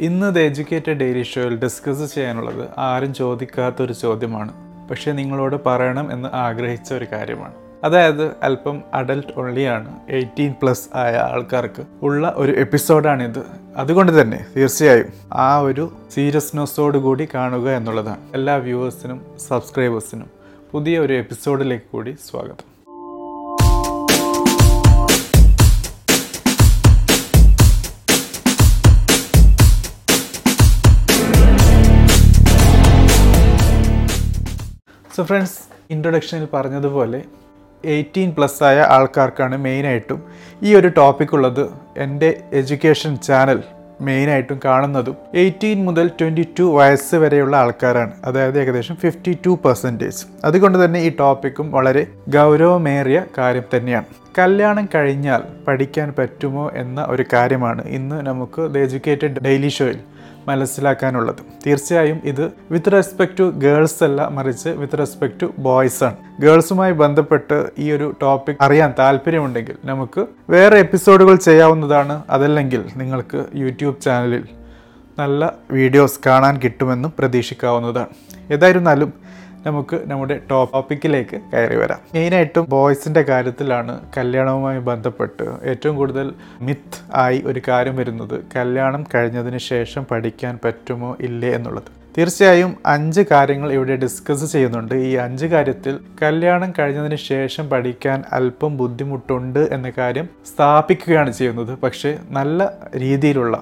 ഇന്ന് the educated daily ഷോയിൽ discuss ചെയ്യാനുള്ളത് ആരും ചോദിക്കാത്തൊരു ചോദ്യമാണ്. പക്ഷേ നിങ്ങളോട് പറയണം എന്ന് ആഗ്രഹിച്ച ഒരു കാര്യമാണ്. അതായത് അല്പം അഡൽട്ട് ഒള്ളിയാണ് എയ്റ്റീൻ പ്ലസ് ആയ ആൾക്കാർക്ക് ഉള്ള ഒരു എപ്പിസോഡാണിത്. അതുകൊണ്ട് തന്നെ തീർച്ചയായും ആ ഒരു സീരിയസ്നെസ്സോട് കൂടി കാണുക എന്നുള്ളതാണ്. എല്ലാ വ്യൂവേഴ്സിനും സബ്സ്ക്രൈബേഴ്സിനും പുതിയ ഒരു എപ്പിസോഡിലേക്ക് കൂടി സ്വാഗതം. സോ ഫ്രണ്ട്സ് ഇൻട്രൊഡക്ഷനിൽ പറഞ്ഞതുപോലെ എയ്റ്റീൻ പ്ലസ് ആയ ആൾക്കാർക്കാണ് മെയിനായിട്ടും ഈ ഒരു ടോപ്പിക് ഉള്ളത്. എന്റെ എഡ്യൂക്കേഷൻ ചാനൽ മെയിനായിട്ടും കാണുന്നതും എയ്റ്റീൻ മുതൽ ട്വന്റി ടു വയസ്സ് വരെയുള്ള ആൾക്കാരാണ്. അതായത് ഏകദേശം ഫിഫ്റ്റി ടു പെർസെന്റേജ് അതുകൊണ്ട് തന്നെ ഈ ടോപ്പിക്കും വളരെ ഗൗരവമേറിയ കാര്യം തന്നെയാണ്. കല്യാണം കഴിഞ്ഞാൽ പഠിക്കാൻ പറ്റുമോ എന്ന ഒരു കാര്യമാണ് ഇന്ന് നമുക്ക് ദ എജ്യൂക്കേറ്റഡ് ഡെയിലി ഷോയിൽ മനസ്സിലാക്കാനുള്ളത്. തീർച്ചയായും ഇത് വിത്ത് റെസ്പെക്ട് ടു ഗേൾസ് അല്ല മറിച്ച് വിത്ത് റെസ്പെക്ട് ടു ബോയ്സ് ആണ്. ഗേൾസുമായി ബന്ധപ്പെട്ട് ഈ ഒരു ടോപ്പിക് അറിയാൻ താല്പര്യമുണ്ടെങ്കിൽ നമുക്ക് വേറെ എപ്പിസോഡുകൾ ചെയ്യാവുന്നതാണ്. അതല്ലെങ്കിൽ നിങ്ങൾക്ക് യൂട്യൂബ് ചാനലിൽ നല്ല വീഡിയോസ് കാണാൻ കിട്ടുമെന്നും പ്രതീക്ഷിക്കാവുന്നതാണ്. ഏതായിരുന്നാലും നമുക്ക് നമ്മുടെ ടോപ്പിക്കിലേക്ക് കയറി വരാം. മെയിനായിട്ടും ബോയ്സിന്റെ കാര്യത്തിലാണ് കല്യാണവുമായി ബന്ധപ്പെട്ട് ഏറ്റവും കൂടുതൽ മിത്ത് ആയി ഒരു കാര്യം വരുന്നത്. കല്യാണം കഴിഞ്ഞതിന് ശേഷം പഠിക്കാൻ പറ്റുമോ ഇല്ലേ എന്നുള്ളത്. തീർച്ചയായും അഞ്ച് കാര്യങ്ങൾ ഇവിടെ ഡിസ്കസ് ചെയ്യുന്നുണ്ട്. ഈ അഞ്ച് കാര്യത്തിൽ കല്യാണം കഴിഞ്ഞതിന് ശേഷം പഠിക്കാൻ അല്പം ബുദ്ധിമുട്ടുണ്ട് എന്ന കാര്യം സ്ഥാപിക്കുകയാണ് ചെയ്യുന്നത്. പക്ഷേ നല്ല രീതിയിലുള്ള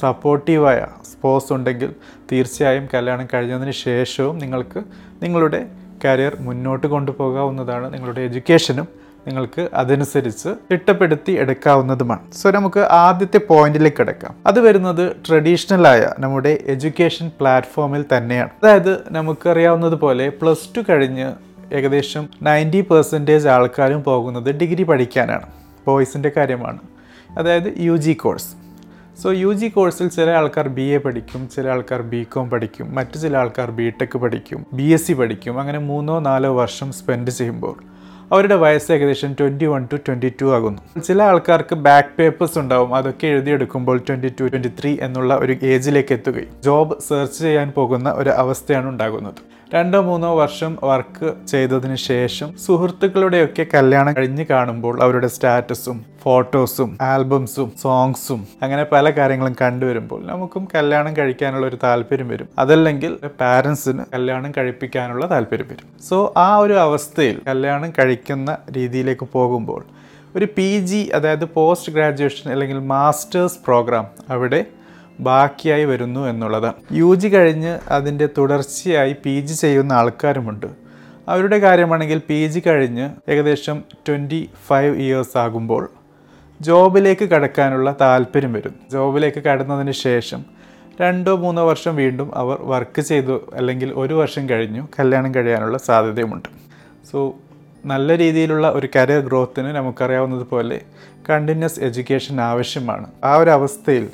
സപ്പോർട്ടീവായ സ്പോസ് ഉണ്ടെങ്കിൽ തീർച്ചയായും കല്യാണം കഴിഞ്ഞതിന് ശേഷവും നിങ്ങൾക്ക് നിങ്ങളുടെ കരിയർ മുന്നോട്ട് കൊണ്ടുപോകാവുന്നതാണ്. നിങ്ങളുടെ എഡ്യൂക്കേഷനും നിങ്ങൾക്ക് അതനുസരിച്ച് തിട്ടപ്പെടുത്തി എടുക്കാവുന്നതുമാണ്. സോ നമുക്ക് ആദ്യത്തെ പോയിന്റിലേക്ക് കിടക്കാം. അത് വരുന്നത് ട്രഡീഷണലായ നമ്മുടെ എഡ്യൂക്കേഷൻ പ്ലാറ്റ്ഫോമിൽ തന്നെയാണ്. അതായത് നമുക്കറിയാവുന്നതുപോലെ പ്ലസ് ടു കഴിഞ്ഞ് ഏകദേശം നയന്റി പെർസെന്റേജ് ആൾക്കാരും പോകുന്നത് ഡിഗ്രി പഠിക്കാനാണ്. ബോയ്സിന്റെ കാര്യമാണ്. അതായത് U G course. So U G കോഴ്സിൽ ചില ആൾക്കാർ ബി എ പഠിക്കും ചില ആൾക്കാർ ബി കോം പഠിക്കും മറ്റു ചില ആൾക്കാർ ബി ടെക് പഠിക്കും ബി എസ് സി പഠിക്കും. അങ്ങനെ മൂന്നോ നാലോ വർഷം സ്പെൻഡ് ചെയ്യുമ്പോൾ അവരുടെ വയസ്സ് ഏകദേശം twenty one two twenty two ആകുന്നു. ചില ആൾക്കാർക്ക് ബാക്ക് പേപ്പേഴ്സ് ഉണ്ടാവും അതൊക്കെ എഴുതിയെടുക്കുമ്പോൾ ട്വന്റി ടു ട്വന്റി ത്രീ എന്നുള്ള ഒരു ഏജിലേക്ക് എത്തുകയും ജോബ് സെർച്ച് ചെയ്യാൻ പോകുന്ന ഒരു അവസ്ഥയാണ് ഉണ്ടാകുന്നത്. രണ്ടോ മൂന്നോ വർഷം വർക്ക് ചെയ്തതിന് ശേഷം സുഹൃത്തുക്കളുടെയൊക്കെ കല്യാണം കഴിഞ്ഞ് കാണുമ്പോൾ അവരുടെ സ്റ്റാറ്റസും ഫോട്ടോസും ആൽബംസും സോങ്സും അങ്ങനെ പല കാര്യങ്ങളും കണ്ടുവരുമ്പോൾ നമുക്കും കല്യാണം കഴിക്കാനുള്ള ഒരു താല്പര്യം വരും. അതല്ലെങ്കിൽ പാരൻസിന് കല്യാണം കഴിപ്പിക്കാനുള്ള താല്പര്യം വരും. സോ ആ ഒരു അവസ്ഥയിൽ കല്യാണം കഴിക്കുന്ന രീതിയിലേക്ക് പോകുമ്പോൾ ഒരു പി ജി അതായത് പോസ്റ്റ് ഗ്രാജുവേഷൻ അല്ലെങ്കിൽ മാസ്റ്റേഴ്സ് പ്രോഗ്രാം അവിടെ ബാക്കിയായി വരുന്നു എന്നുള്ളത്. യു ജി കഴിഞ്ഞ് അതിന്റെ തുടർച്ചയായി പി ജി ചെയ്യുന്ന ആൾക്കാരുമുണ്ട്. അവരുടെ കാര്യമാണെങ്കിൽ പി ജി കഴിഞ്ഞ് ഏകദേശം ട്വന്റി ഫൈവ് ഇയേഴ്സ് ആകുമ്പോൾ ജോബിലേക്ക് കടക്കാനുള്ള താല്പര്യം വരും. ജോബിലേക്ക് കടന്നതിന് ശേഷം രണ്ടോ മൂന്നോ വർഷം വീണ്ടും അവർ വർക്ക് ചെയ്തു അല്ലെങ്കിൽ ഒരു വർഷം കഴിഞ്ഞു കല്യാണം കഴിയാനുള്ള സാധ്യതയുമുണ്ട്. സോ നല്ല രീതിയിലുള്ള ഒരു കരിയർ ഗ്രോത്തിന് നമുക്കറിയാവുന്നതുപോലെ കണ്ടിന്യൂസ് എഡ്യൂക്കേഷൻ ആവശ്യമാണ്. ആ ഒരു അവസ്ഥയിൽ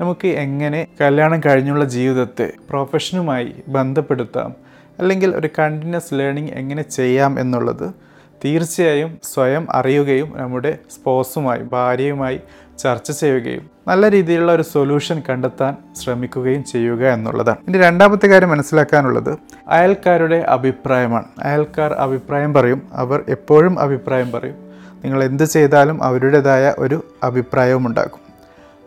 നമുക്ക് എങ്ങനെ കല്യാണം കഴിഞ്ഞുള്ള ജീവിതത്തെ പ്രൊഫഷനുമായി ബന്ധപ്പെടുത്താം? അല്ലെങ്കിൽ ഒരു കണ്ടിന്യൂസ് ലേണിംഗ് എങ്ങനെ ചെയ്യാം എന്നുള്ളത് തീർച്ചയായും സ്വയം അറിയുകയും നമ്മുടെ സ്പോസുമായി ഭാര്യയുമായി ചർച്ച ചെയ്യുകയും നല്ല രീതിയിലുള്ള ഒരു സൊല്യൂഷൻ കണ്ടെത്താൻ ശ്രമിക്കുകയും ചെയ്യുക എന്നുള്ളതാണ്. ഇനി രണ്ടാമത്തെ കാര്യം മനസ്സിലാക്കാനുള്ളത് അയൽക്കാരുടെ അഭിപ്രായമാണ്. അയൽക്കാർ അഭിപ്രായം പറയും അവർ എപ്പോഴും അഭിപ്രായം പറയും. നിങ്ങൾ എന്ത് ചെയ്താലും അവരുടേതായ ഒരു അഭിപ്രായവും ഉണ്ടാകും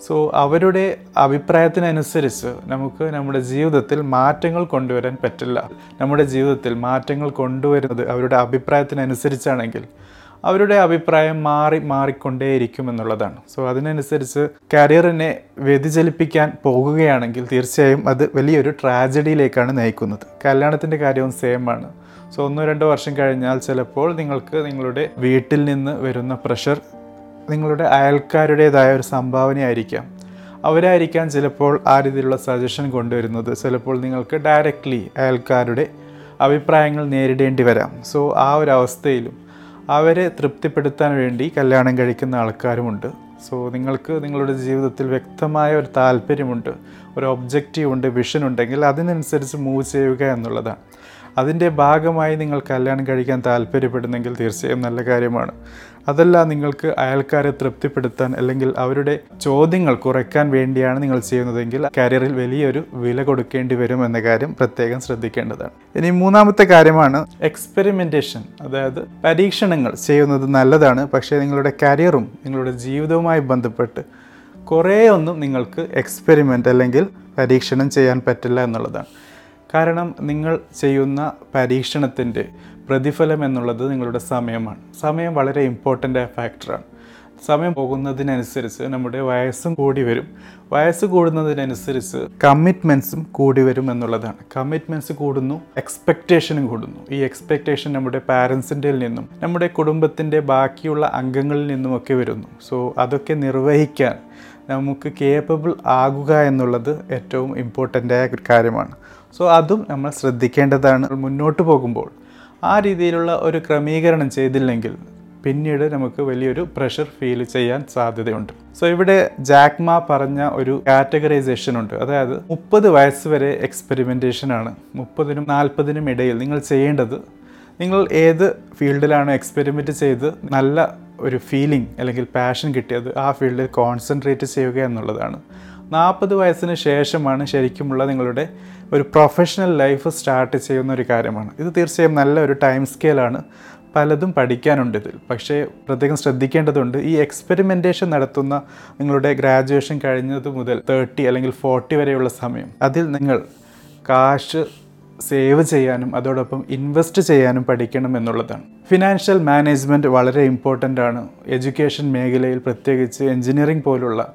സോ അവരുടെ അഭിപ്രായത്തിനനുസരിച്ച് നമുക്ക് നമ്മുടെ ജീവിതത്തിൽ മാറ്റങ്ങൾ കൊണ്ടുവരാൻ പറ്റില്ല. നമ്മുടെ ജീവിതത്തിൽ മാറ്റങ്ങൾ കൊണ്ടുവരുന്നത് അവരുടെ അഭിപ്രായത്തിനനുസരിച്ചാണെങ്കിൽ അവരുടെ അഭിപ്രായം മാറി മാറിക്കൊണ്ടേയിരിക്കും എന്നുള്ളതാണ്. സോ അതിനനുസരിച്ച് കരിയറിനെ വ്യതിചലിപ്പിക്കാൻ പോകുകയാണെങ്കിൽ തീർച്ചയായും അത് വലിയൊരു ട്രാജഡിയിലേക്കാണ് നയിക്കുന്നത്. കല്യാണത്തിന്റെ കാര്യവും സെയിം ആണ്. സോ ഒന്നോ രണ്ടോ വർഷം കഴിഞ്ഞാൽ ചിലപ്പോൾ നിങ്ങൾക്ക് നിങ്ങളുടെ വീട്ടിൽ നിന്ന് വരുന്ന പ്രഷർ നിങ്ങളുടെ അയൽക്കാരുടേതായ ഒരു സംഭാവനയായിരിക്കാം. അവരായിരിക്കാം ചിലപ്പോൾ ആ രീതിയിലുള്ള സജഷൻ കൊണ്ടുവരുന്നത് ചിലപ്പോൾ നിങ്ങൾക്ക് ഡയറക്റ്റ്ലി അയൽക്കാരുടെ അഭിപ്രായങ്ങൾ നേരിടേണ്ടി വരാം. സോ ആ ഒരു അവസ്ഥയിലും അവരെ തൃപ്തിപ്പെടുത്താൻ വേണ്ടി കല്യാണം കഴിക്കുന്ന ആൾക്കാരുമുണ്ട്. സോ നിങ്ങൾക്ക് നിങ്ങളുടെ ജീവിതത്തിൽ വ്യക്തമായ ഒരു താല്പര്യമുണ്ട് ഒരു ഒബ്ജക്റ്റീവ് ഉണ്ട് വിഷൻ ഉണ്ടെങ്കിൽ അതിനനുസരിച്ച് മൂവ് ചെയ്യുക എന്നുള്ളതാണ്. അതിന്റെ ഭാഗമായി നിങ്ങൾ കല്യാണം കഴിക്കാൻ താല്പര്യപ്പെടുന്നെങ്കിൽ തീർച്ചയായും നല്ല കാര്യമാണ്. അതല്ല നിങ്ങൾക്ക് അയൽക്കാരെ തൃപ്തിപ്പെടുത്താൻ അല്ലെങ്കിൽ അവരുടെ ചോദ്യങ്ങൾ കുറയ്ക്കാൻ വേണ്ടിയാണ് നിങ്ങൾ ചെയ്യുന്നതെങ്കിൽ കരിയറിൽ വലിയൊരു വില കൊടുക്കേണ്ടി വരും എന്ന കാര്യം പ്രത്യേകം ശ്രദ്ധിക്കേണ്ടതാണ്. ഇനി മൂന്നാമത്തെ കാര്യമാണ് എക്സ്പെരിമെന്റേഷൻ അതായത് പരീക്ഷണങ്ങൾ ചെയ്യുന്നത് നല്ലതാണ് പക്ഷേ നിങ്ങളുടെ കരിയറും നിങ്ങളുടെ ജീവിതവുമായി ബന്ധപ്പെട്ട് കുറേ ഒന്നും നിങ്ങൾക്ക് എക്സ്പെരിമെന്റ് അല്ലെങ്കിൽ പരീക്ഷണം ചെയ്യാൻ പറ്റില്ല എന്നുള്ളതാണ്. കാരണം നിങ്ങൾ ചെയ്യുന്ന പരീക്ഷണത്തിന്റെ പ്രതിഫലം എന്നുള്ളത് നിങ്ങളുടെ സമയമാണ്. സമയം വളരെ ഇമ്പോർട്ടന്റ് ആയ ഫാക്ടറാണ് സമയം പോകുന്നതിനനുസരിച്ച് നമ്മുടെ വയസ്സും കൂടി വരും. വയസ്സ് കൂടുന്നതിനനുസരിച്ച് കമ്മിറ്റ്മെൻസും കൂടി വരും എന്നുള്ളതാണ്. കമ്മിറ്റ്മെൻസ് കൂടുന്നു എക്സ്പെക്റ്റേഷനും കൂടുന്നു. ഈ എക്സ്പെക്റ്റേഷൻ നമ്മുടെ പാരൻസിന്റെ നിന്നും നമ്മുടെ കുടുംബത്തിന്റെ ബാക്കിയുള്ള അംഗങ്ങളിൽ നിന്നുമൊക്കെ വരുന്നു. സോ അതൊക്കെ നിർവഹിക്കാൻ നമുക്ക് കേപ്പബിൾ ആകുക എന്നുള്ളത് ഏറ്റവും ഇമ്പോർട്ടന്റായ ഒരു കാര്യമാണ്. സോ അതും നമ്മൾ ശ്രദ്ധിക്കേണ്ടതാണ്. മുന്നോട്ട് പോകുമ്പോൾ ആ രീതിയിലുള്ള ഒരു ക്രമീകരണം ചെയ്തില്ലെങ്കിൽ പിന്നീട് നമുക്ക് വലിയൊരു പ്രഷർ ഫീൽ ചെയ്യാൻ സാധ്യതയുണ്ട്. സോ ഇവിടെ ജാക്മ പറഞ്ഞ ഒരു കാറ്റഗറൈസേഷൻ ഉണ്ട്. അതായത് മുപ്പത് വയസ്സ് വരെ എക്സ്പെരിമെന്റേഷൻ ആണ്. മുപ്പതിനും നാൽപ്പതിനും ഇടയിൽ നിങ്ങൾ ചെയ്യേണ്ടത് നിങ്ങൾ ഏത് ഫീൽഡിലാണോ എക്സ്പെരിമെന്റ് ചെയ്ത് നല്ല ഒരു ഫീലിംഗ് അല്ലെങ്കിൽ പാഷൻ കിട്ടിയത് ആ ഫീൽഡിൽ കോൺസെൻട്രേറ്റ് ചെയ്യുക എന്നുള്ളതാണ്. നാൽപ്പത് വയസ്സിന് ശേഷമാണ് ശരിക്കുമുള്ള നിങ്ങളുടെ ഒരു പ്രൊഫഷണൽ ലൈഫ് സ്റ്റാർട്ട് ചെയ്യുന്ന ഒരു കാര്യമാണ്. ഇത് തീർച്ചയായും നല്ല ഒരു ടൈം സ്കെയിലാണ് പലതും പഠിക്കാനുണ്ട് ഇതിൽ. പക്ഷേ പ്രത്യേകം ശ്രദ്ധിക്കേണ്ടതുണ്ട് ഈ എക്സ്പെരിമെന്റേഷൻ നടത്തുന്ന നിങ്ങളുടെ ഗ്രാജുവേഷൻ കഴിഞ്ഞത് മുതൽ തേർട്ടി അല്ലെങ്കിൽ ഫോർട്ടി വരെയുള്ള സമയം. അതിൽ നിങ്ങൾ കാശ് സേവ് ചെയ്യാനും അതോടൊപ്പം ഇൻവെസ്റ്റ് ചെയ്യാനും പഠിക്കണം എന്നുള്ളതാണ്. ഫിനാൻഷ്യൽ മാനേജ്മെന്റ് വളരെ ഇമ്പോർട്ടന്റ് ആണ്. എഡ്യൂക്കേഷൻ മേഖലയിൽ പ്രത്യേകിച്ച് എഞ്ചിനീയറിംഗ് പോലുള്ള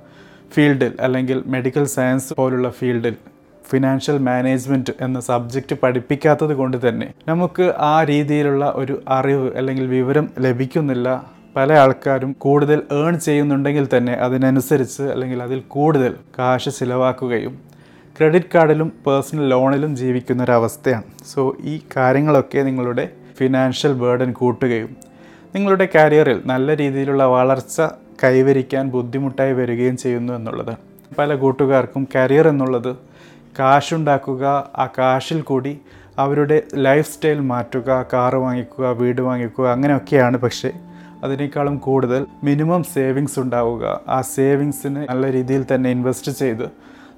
ഫീൽഡിൽ അല്ലെങ്കിൽ മെഡിക്കൽ സയൻസ് പോലുള്ള ഫീൽഡിൽ ഫിനാൻഷ്യൽ മാനേജ്മെന്റ് എന്ന സബ്ജക്റ്റ് പഠിപ്പിക്കാത്തത് കൊണ്ട് തന്നെ നമുക്ക് ആ രീതിയിലുള്ള ഒരു അറിവ് അല്ലെങ്കിൽ വിവരം ലഭിക്കുന്നില്ല. പല ആൾക്കാരും കൂടുതൽ ഏൺ ചെയ്യുന്നുണ്ടെങ്കിൽ തന്നെ അതിനനുസരിച്ച് അല്ലെങ്കിൽ അതിൽ കൂടുതൽ കാശ് ചിലവാക്കുകയും ക്രെഡിറ്റ് കാർഡിലും പേഴ്സണൽ ലോണിലും ജീവിക്കുന്ന ഒരവസ്ഥയാണ് സോ ഈ കാര്യങ്ങളൊക്കെ നിങ്ങളുടെ ഫിനാൻഷ്യൽ ബേർഡൻ കൂട്ടുകയും നിങ്ങളുടെ കരിയറിൽ നല്ല രീതിയിലുള്ള വളർച്ച കൈവരിക്കാൻ ബുദ്ധിമുട്ടായി വരികയും ചെയ്യുന്നു എന്നുള്ളത്. പല കൂട്ടുകാർക്കും കരിയർ എന്നുള്ളത് കാശുണ്ടാക്കുക ആ കാശിൽ കൂടി അവരുടെ ലൈഫ് സ്റ്റൈൽ മാറ്റുക കാറ് വാങ്ങിക്കുക വീട് വാങ്ങിക്കുക അങ്ങനെയൊക്കെയാണ്. പക്ഷേ അതിനേക്കാളും കൂടുതൽ മിനിമം സേവിങ്സ് ഉണ്ടാവുക. ആ സേവിങ്സിന് നല്ല രീതിയിൽ തന്നെ ഇൻവെസ്റ്റ് ചെയ്ത്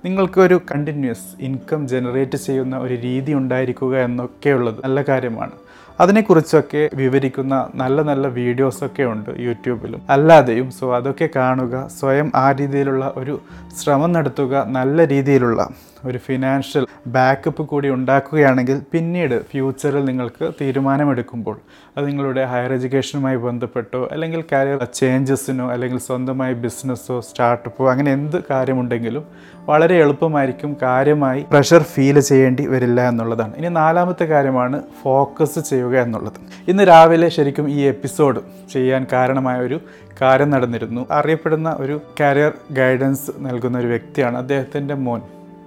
നിങ്ങൾക്കൊരു കണ്ടിന്യൂസ് ഇൻകം ജനറേറ്റ് ചെയ്യുന്ന ഒരു രീതി ഉണ്ടായിരിക്കുക എന്നൊക്കെയുള്ളത് നല്ല കാര്യമാണ്. അതിനെക്കുറിച്ചൊക്കെ വിവരിക്കുന്ന നല്ല നല്ല വീഡിയോസൊക്കെ ഉണ്ട് യൂട്യൂബിലും. അല്ലാതെയും സോ അതൊക്കെ കാണുക സ്വയം ആ രീതിയിലുള്ള ഒരു ശ്രമം നടത്തുക നല്ല രീതിയിലുള്ള ഒരു ഫിനാൻഷ്യൽ ബാക്കപ്പ് കൂടി ഉണ്ടാക്കുകയാണെങ്കിൽ പിന്നീട് ഫ്യൂച്ചറിൽ നിങ്ങൾക്ക് തീരുമാനമെടുക്കുമ്പോൾ അത് നിങ്ങളുടെ ഹയർ എഡ്യൂക്കേഷനുമായി ബന്ധപ്പെട്ടോ അല്ലെങ്കിൽ കരിയർ ചേഞ്ചസിനോ അല്ലെങ്കിൽ സ്വന്തമായി ബിസിനസ്സോ സ്റ്റാർട്ടപ്പോ അങ്ങനെ എന്ത് കാര്യമുണ്ടെങ്കിലും വളരെ എളുപ്പമായിരിക്കും കാര്യമായി പ്രഷർ ഫീൽ ചെയ്യേണ്ടി വരില്ല എന്നുള്ളതാണ്. ഇനി നാലാമത്തെ കാര്യമാണ് ഫോക്കസ് ചെയ്യുക എന്നുള്ളത്. ഇന്ന് രാവിലെ ശരിക്കും ഈ എപ്പിസോഡ് ചെയ്യാൻ കാരണമായ ഒരു കാര്യം നടന്നിരുന്നു. അറിയപ്പെടുന്ന ഒരു കരിയർ ഗൈഡൻസ് നൽകുന്ന ഒരു വ്യക്തിയാണ് അദ്ദേഹത്തിന്റെ മോൻ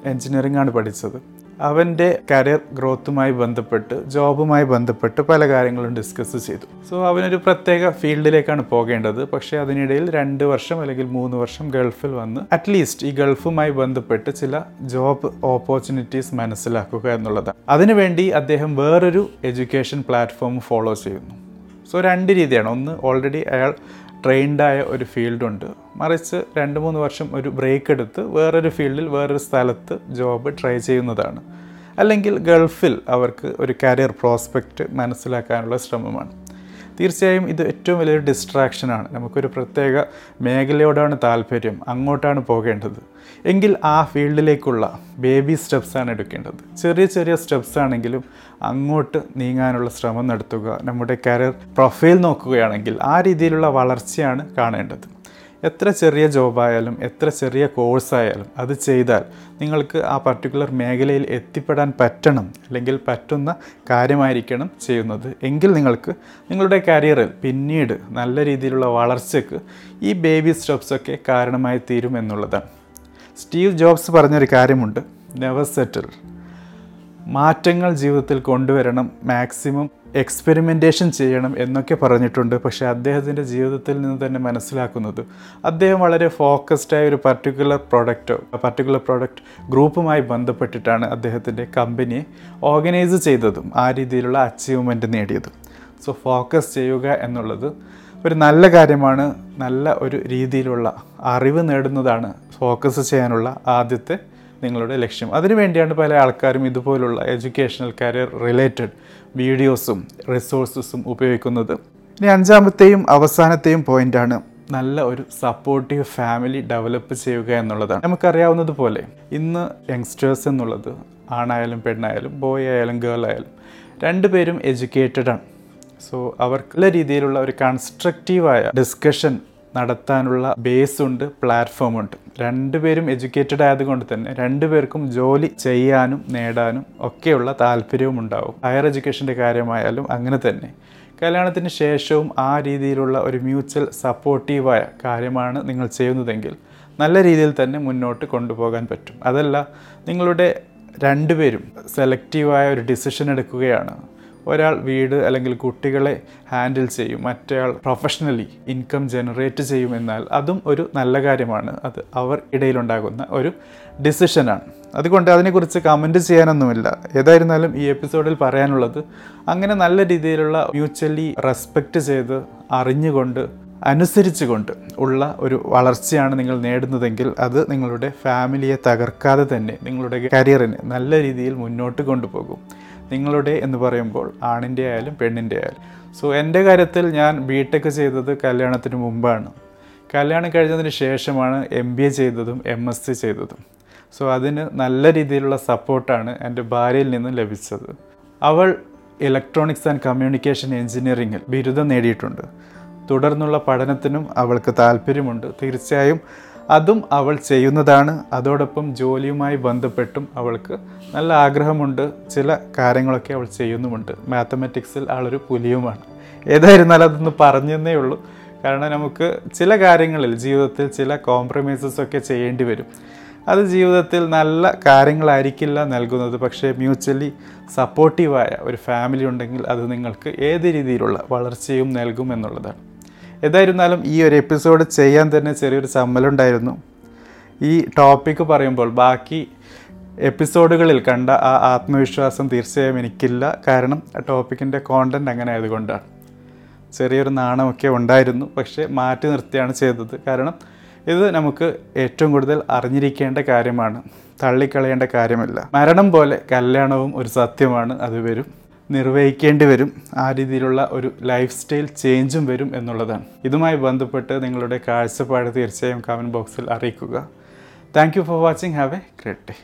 എൻജിനീയറിംഗ് ആണ് പഠിച്ചത്. അവന്റെ കരിയർ ഗ്രോത്തുമായി ബന്ധപ്പെട്ട് ജോബുമായി ബന്ധപ്പെട്ട് പല കാര്യങ്ങളും ഡിസ്കസ് ചെയ്തു. സോ അവനൊരു പ്രത്യേക ഫീൽഡിലേക്കാണ് പോകേണ്ടത്. പക്ഷേ അതിനിടയിൽ രണ്ട് വർഷം അല്ലെങ്കിൽ മൂന്ന് വർഷം ഗൾഫിൽ വന്ന് അറ്റ്ലീസ്റ്റ് ഈ ഗൾഫുമായി ബന്ധപ്പെട്ട് ചില ജോബ് ഓപ്പർച്യൂണിറ്റീസ് മനസ്സിലാക്കുക എന്നുള്ളതാണ്. അതിനുവേണ്ടി അദ്ദേഹം വേറൊരു എഡ്യൂക്കേഷൻ പ്ലാറ്റ്ഫോം ഫോളോ ചെയ്യുന്നു. സോ രണ്ട് രീതിയാണ്. ഒന്ന് ഓൾറെഡി അയാൾ ട്രെയിൻഡായ ഒരു ഫീൽഡുണ്ട്. മറിച്ച് രണ്ട് മൂന്ന് വർഷം ഒരു ബ്രേക്ക് എടുത്ത് വേറൊരു ഫീൽഡിൽ വേറൊരു സ്ഥലത്ത് ജോബ് ട്രൈ ചെയ്യുന്നതാണ്. അല്ലെങ്കിൽ ഗൾഫിൽ അവർക്ക് ഒരു കരിയർ പ്രോസ്പെക്റ്റ് മനസ്സിലാക്കാനുള്ള ശ്രമമാണ്. തീർച്ചയായും ഇത് ഏറ്റവും വലിയൊരു ഡിസ്ട്രാക്ഷനാണ്. നമുക്കൊരു പ്രത്യേക മേഖലയോടാണ് താല്പര്യം. അങ്ങോട്ടാണ് പോകേണ്ടത്. എങ്കിൽ ആ ഫീൽഡിലേക്കുള്ള ബേബി സ്റ്റെപ്സാണ് എടുക്കേണ്ടത്. ചെറിയ ചെറിയ സ്റ്റെപ്സ് ആണെങ്കിലും അങ്ങോട്ട് നീങ്ങാനുള്ള ശ്രമം നടത്തുക നമ്മുടെ കരിയർ പ്രൊഫൈൽ നോക്കുകയാണെങ്കിൽ ആ രീതിയിലുള്ള വളർച്ചയാണ് കാണേണ്ടത്. എത്ര ചെറിയ ജോബായാലും എത്ര ചെറിയ കോഴ്സായാലും അത് ചെയ്താൽ നിങ്ങൾക്ക് ആ പർട്ടിക്കുലർ മേഖലയിൽ എത്തിപ്പെടാൻ പറ്റണം അല്ലെങ്കിൽ പറ്റുന്ന കാര്യമായിരിക്കണം ചെയ്യുന്നത്. എങ്കിൽ നിങ്ങൾക്ക് നിങ്ങളുടെ കരിയറിൽ പിന്നീട് നല്ല രീതിയിലുള്ള വളർച്ചയ്ക്ക് ഈ ബേബി സ്റ്റെപ്സൊക്കെ കാരണമായി തീരും എന്നുള്ളതാണ്. സ്റ്റീവ് ജോബ്സ് പറഞ്ഞൊരു കാര്യമുണ്ട്. നെവർ സെറ്റിൽ മാറ്റങ്ങൾ ജീവിതത്തിൽ കൊണ്ടുവരണം മാക്സിമം എക്സ്പെരിമെന്റേഷൻ ചെയ്യണം എന്നൊക്കെ പറഞ്ഞിട്ടുണ്ട്. പക്ഷേ അദ്ദേഹത്തിന്റെ ജീവിതത്തിൽ നിന്ന് തന്നെ മനസ്സിലാക്കുന്നത് അദ്ദേഹം വളരെ ഫോക്കസ്ഡായ ഒരു പർട്ടിക്കുലർ പ്രോഡക്റ്റോ പർട്ടിക്കുലർ പ്രോഡക്റ്റ് ഗ്രൂപ്പുമായി ബന്ധപ്പെട്ടിട്ടാണ് അദ്ദേഹത്തിന്റെ കമ്പനിയെ ഓർഗനൈസ് ചെയ്തതും ആ രീതിയിലുള്ള അച്ചീവ്മെന്റ് നേടിയതും. സോ ഫോക്കസ് ചെയ്യുക എന്നുള്ളത് ഒരു നല്ല കാര്യമാണ് നല്ല ഒരു രീതിയിലുള്ള അറിവ് നേടുന്നതാണ് ഫോക്കസ് ചെയ്യാനുള്ള ആദ്യത്തെ നിങ്ങളുടെ ലക്ഷ്യം. അതിനുവേണ്ടിയാണ് പല ആൾക്കാരും ഇതുപോലുള്ള എഡ്യൂക്കേഷണൽ കരിയർ റിലേറ്റഡ് വീഡിയോസും റിസോഴ്സസും ഉപയോഗിക്കുന്നത്. ഇനി അഞ്ചാമത്തെയും അവസാനത്തെയും പോയിന്റാണ് നല്ല ഒരു സപ്പോർട്ടീവ് ഫാമിലി ഡെവലപ്പ് ചെയ്യുക എന്നുള്ളതാണ്. നമുക്കറിയാവുന്നതുപോലെ ഇന്ന് യങ്സ്റ്റേഴ്സ് എന്നുള്ളത് ആണായാലും പെണ്ണായാലും ബോയ് ആയാലും ഗേൾ ആയാലും രണ്ടുപേരും എഡ്യൂക്കേറ്റഡ് ആണ് സോ അവർക്ക് നല്ല രീതിയിലുള്ള ഒരു കൺസ്ട്രക്റ്റീവായ ഡിസ്കഷൻ നടത്താനുള്ള ബേസ് ഉണ്ട് പ്ലാറ്റ്ഫോം ഉണ്ട്. രണ്ടുപേരും എഡ്യൂക്കേറ്റഡ് ആയതുകൊണ്ട് തന്നെ രണ്ടുപേർക്കും ജോലി ചെയ്യാനും നേടാനും ഒക്കെയുള്ള താല്പര്യവും ഉണ്ടാവും. ഹയർ എഡ്യൂക്കേഷന്റെ കാര്യമായാലും അങ്ങനെ തന്നെ. കല്യാണത്തിന് ശേഷവും ആ രീതിയിലുള്ള ഒരു മ്യൂച്വൽ സപ്പോർട്ടീവായ കാര്യമാണ് നിങ്ങൾ ചെയ്യുന്നതെങ്കിൽ നല്ല രീതിയിൽ തന്നെ മുന്നോട്ട് കൊണ്ടുപോകാൻ പറ്റും. അതല്ല നിങ്ങളുടെ രണ്ടുപേരും സെലക്റ്റീവായ ഒരു ഡിസിഷൻ എടുക്കുകയാണ്. ഒരാൾ വീട് അല്ലെങ്കിൽ കുട്ടികളെ ഹാൻഡിൽ ചെയ്യും മറ്റേയാൾ പ്രൊഫഷണലി ഇൻകം ജനറേറ്റ് ചെയ്യും എന്നാൽ അതും ഒരു നല്ല കാര്യമാണ്. അത് അവർ ഇടയിലുണ്ടാകുന്ന ഒരു ഡിസിഷനാണ്. അതുകൊണ്ട് അതിനെക്കുറിച്ച് കമന്റ് ചെയ്യാനൊന്നുമില്ല. ഏതായിരുന്നാലും ഈ എപ്പിസോഡിൽ പറയാനുള്ളത് അങ്ങനെ നല്ല രീതിയിലുള്ള മ്യൂച്വലി റെസ്പെക്റ്റ് ചെയ്ത് അറിഞ്ഞുകൊണ്ട് അനുസരിച്ചുകൊണ്ട് ഉള്ള ഒരു വളർച്ചയാണ് നിങ്ങൾ നേടുന്നതെങ്കിൽ അത് നിങ്ങളുടെ ഫാമിലിയെ തകർക്കാതെ തന്നെ നിങ്ങളുടെ കരിയറിനെ നല്ല രീതിയിൽ മുന്നോട്ട് കൊണ്ടുപോകും. നിങ്ങളുടെ എന്ന് പറയുമ്പോൾ ആണിന്റെ ആയാലും പെണ്ണിന്റെ ആയാലും. സോ എന്റെ കാര്യത്തിൽ ഞാൻ ബി ടെക് ചെയ്തത് കല്യാണത്തിന് മുമ്പാണ്. കല്യാണം കഴിഞ്ഞതിന് ശേഷമാണ് എം ബി എ ചെയ്തതും എം എസ് സി ചെയ്തതും. സോ അതിന് നല്ല രീതിയിലുള്ള സപ്പോർട്ടാണ് എന്റെ ഭാര്യയിൽ നിന്നും ലഭിച്ചത്. അവൾ ഇലക്ട്രോണിക്സ് ആൻഡ് കമ്മ്യൂണിക്കേഷൻ എഞ്ചിനീയറിങ്ങിൽ ബിരുദം നേടിയിട്ടുണ്ട്. തുടർന്നുള്ള പഠനത്തിനും അവൾക്ക് താല്പര്യമുണ്ട്. തീർച്ചയായും അതും അവൾ ചെയ്യുന്നതാണ്. അതോടൊപ്പം ജോലിയുമായി ബന്ധപ്പെട്ടും അവൾക്ക് നല്ല ആഗ്രഹമുണ്ട്. ചില കാര്യങ്ങളൊക്കെ അവൾ ചെയ്യുന്നുമുണ്ട്. മാത്തമാറ്റിക്സിൽ ആളൊരു പുലിയുമാണ്. ഏതായിരുന്നാലും അതൊന്ന് പറഞ്ഞെന്നേ ഉള്ളൂ. കാരണം നമുക്ക് ചില കാര്യങ്ങളിൽ ജീവിതത്തിൽ ചില കോംപ്രമൈസസ് ഒക്കെ ചെയ്യേണ്ടി വരും. അത് ജീവിതത്തിൽ നല്ല കാര്യങ്ങളായിരിക്കില്ല നൽകുന്നത്. പക്ഷേ മ്യൂച്വലി സപ്പോർട്ടീവായ ഒരു ഫാമിലി ഉണ്ടെങ്കിൽ അത് നിങ്ങൾക്ക് ഏത് രീതിയിലുള്ള വളർച്ചയും നൽകും എന്നുള്ളതാണ്. ഏതായിരുന്നാലും ഈ ഒരു എപ്പിസോഡ് ചെയ്യാൻ തന്നെ ചെറിയൊരു ചമ്മലുണ്ടായിരുന്നു ഈ ടോപ്പിക്ക് പറയുമ്പോൾ ബാക്കി എപ്പിസോഡുകളിൽ കണ്ട ആ ആത്മവിശ്വാസം തീർച്ചയായും എനിക്കില്ല. കാരണം ആ ടോപ്പിക്കിന്റെ കോണ്ടന്റ് അങ്ങനെ ആയതുകൊണ്ടാണ്. ചെറിയൊരു നാണമൊക്കെ ഉണ്ടായിരുന്നു. പക്ഷേ മാറ്റി നിർത്തിയാണ് ചെയ്തത്. കാരണം ഇത് നമുക്ക് ഏറ്റവും കൂടുതൽ അറിഞ്ഞിരിക്കേണ്ട കാര്യമാണ്. തള്ളിക്കളയേണ്ട കാര്യമല്ല. മരണം പോലെ കല്യാണവും ഒരു സത്യമാണ്. അത് വരും. നിർവഹിക്കേണ്ടി വരും. ആ രീതിയിലുള്ള ഒരു ലൈഫ് സ്റ്റൈൽ ചേഞ്ചും വരും എന്നുള്ളതാണ്. ഇതുമായി ബന്ധപ്പെട്ട് നിങ്ങളുടെ കാഴ്ചപ്പാട് തീർച്ചയായും കമന്റ് ബോക്സിൽ അറിയിക്കുക. Thank you for watching have a great day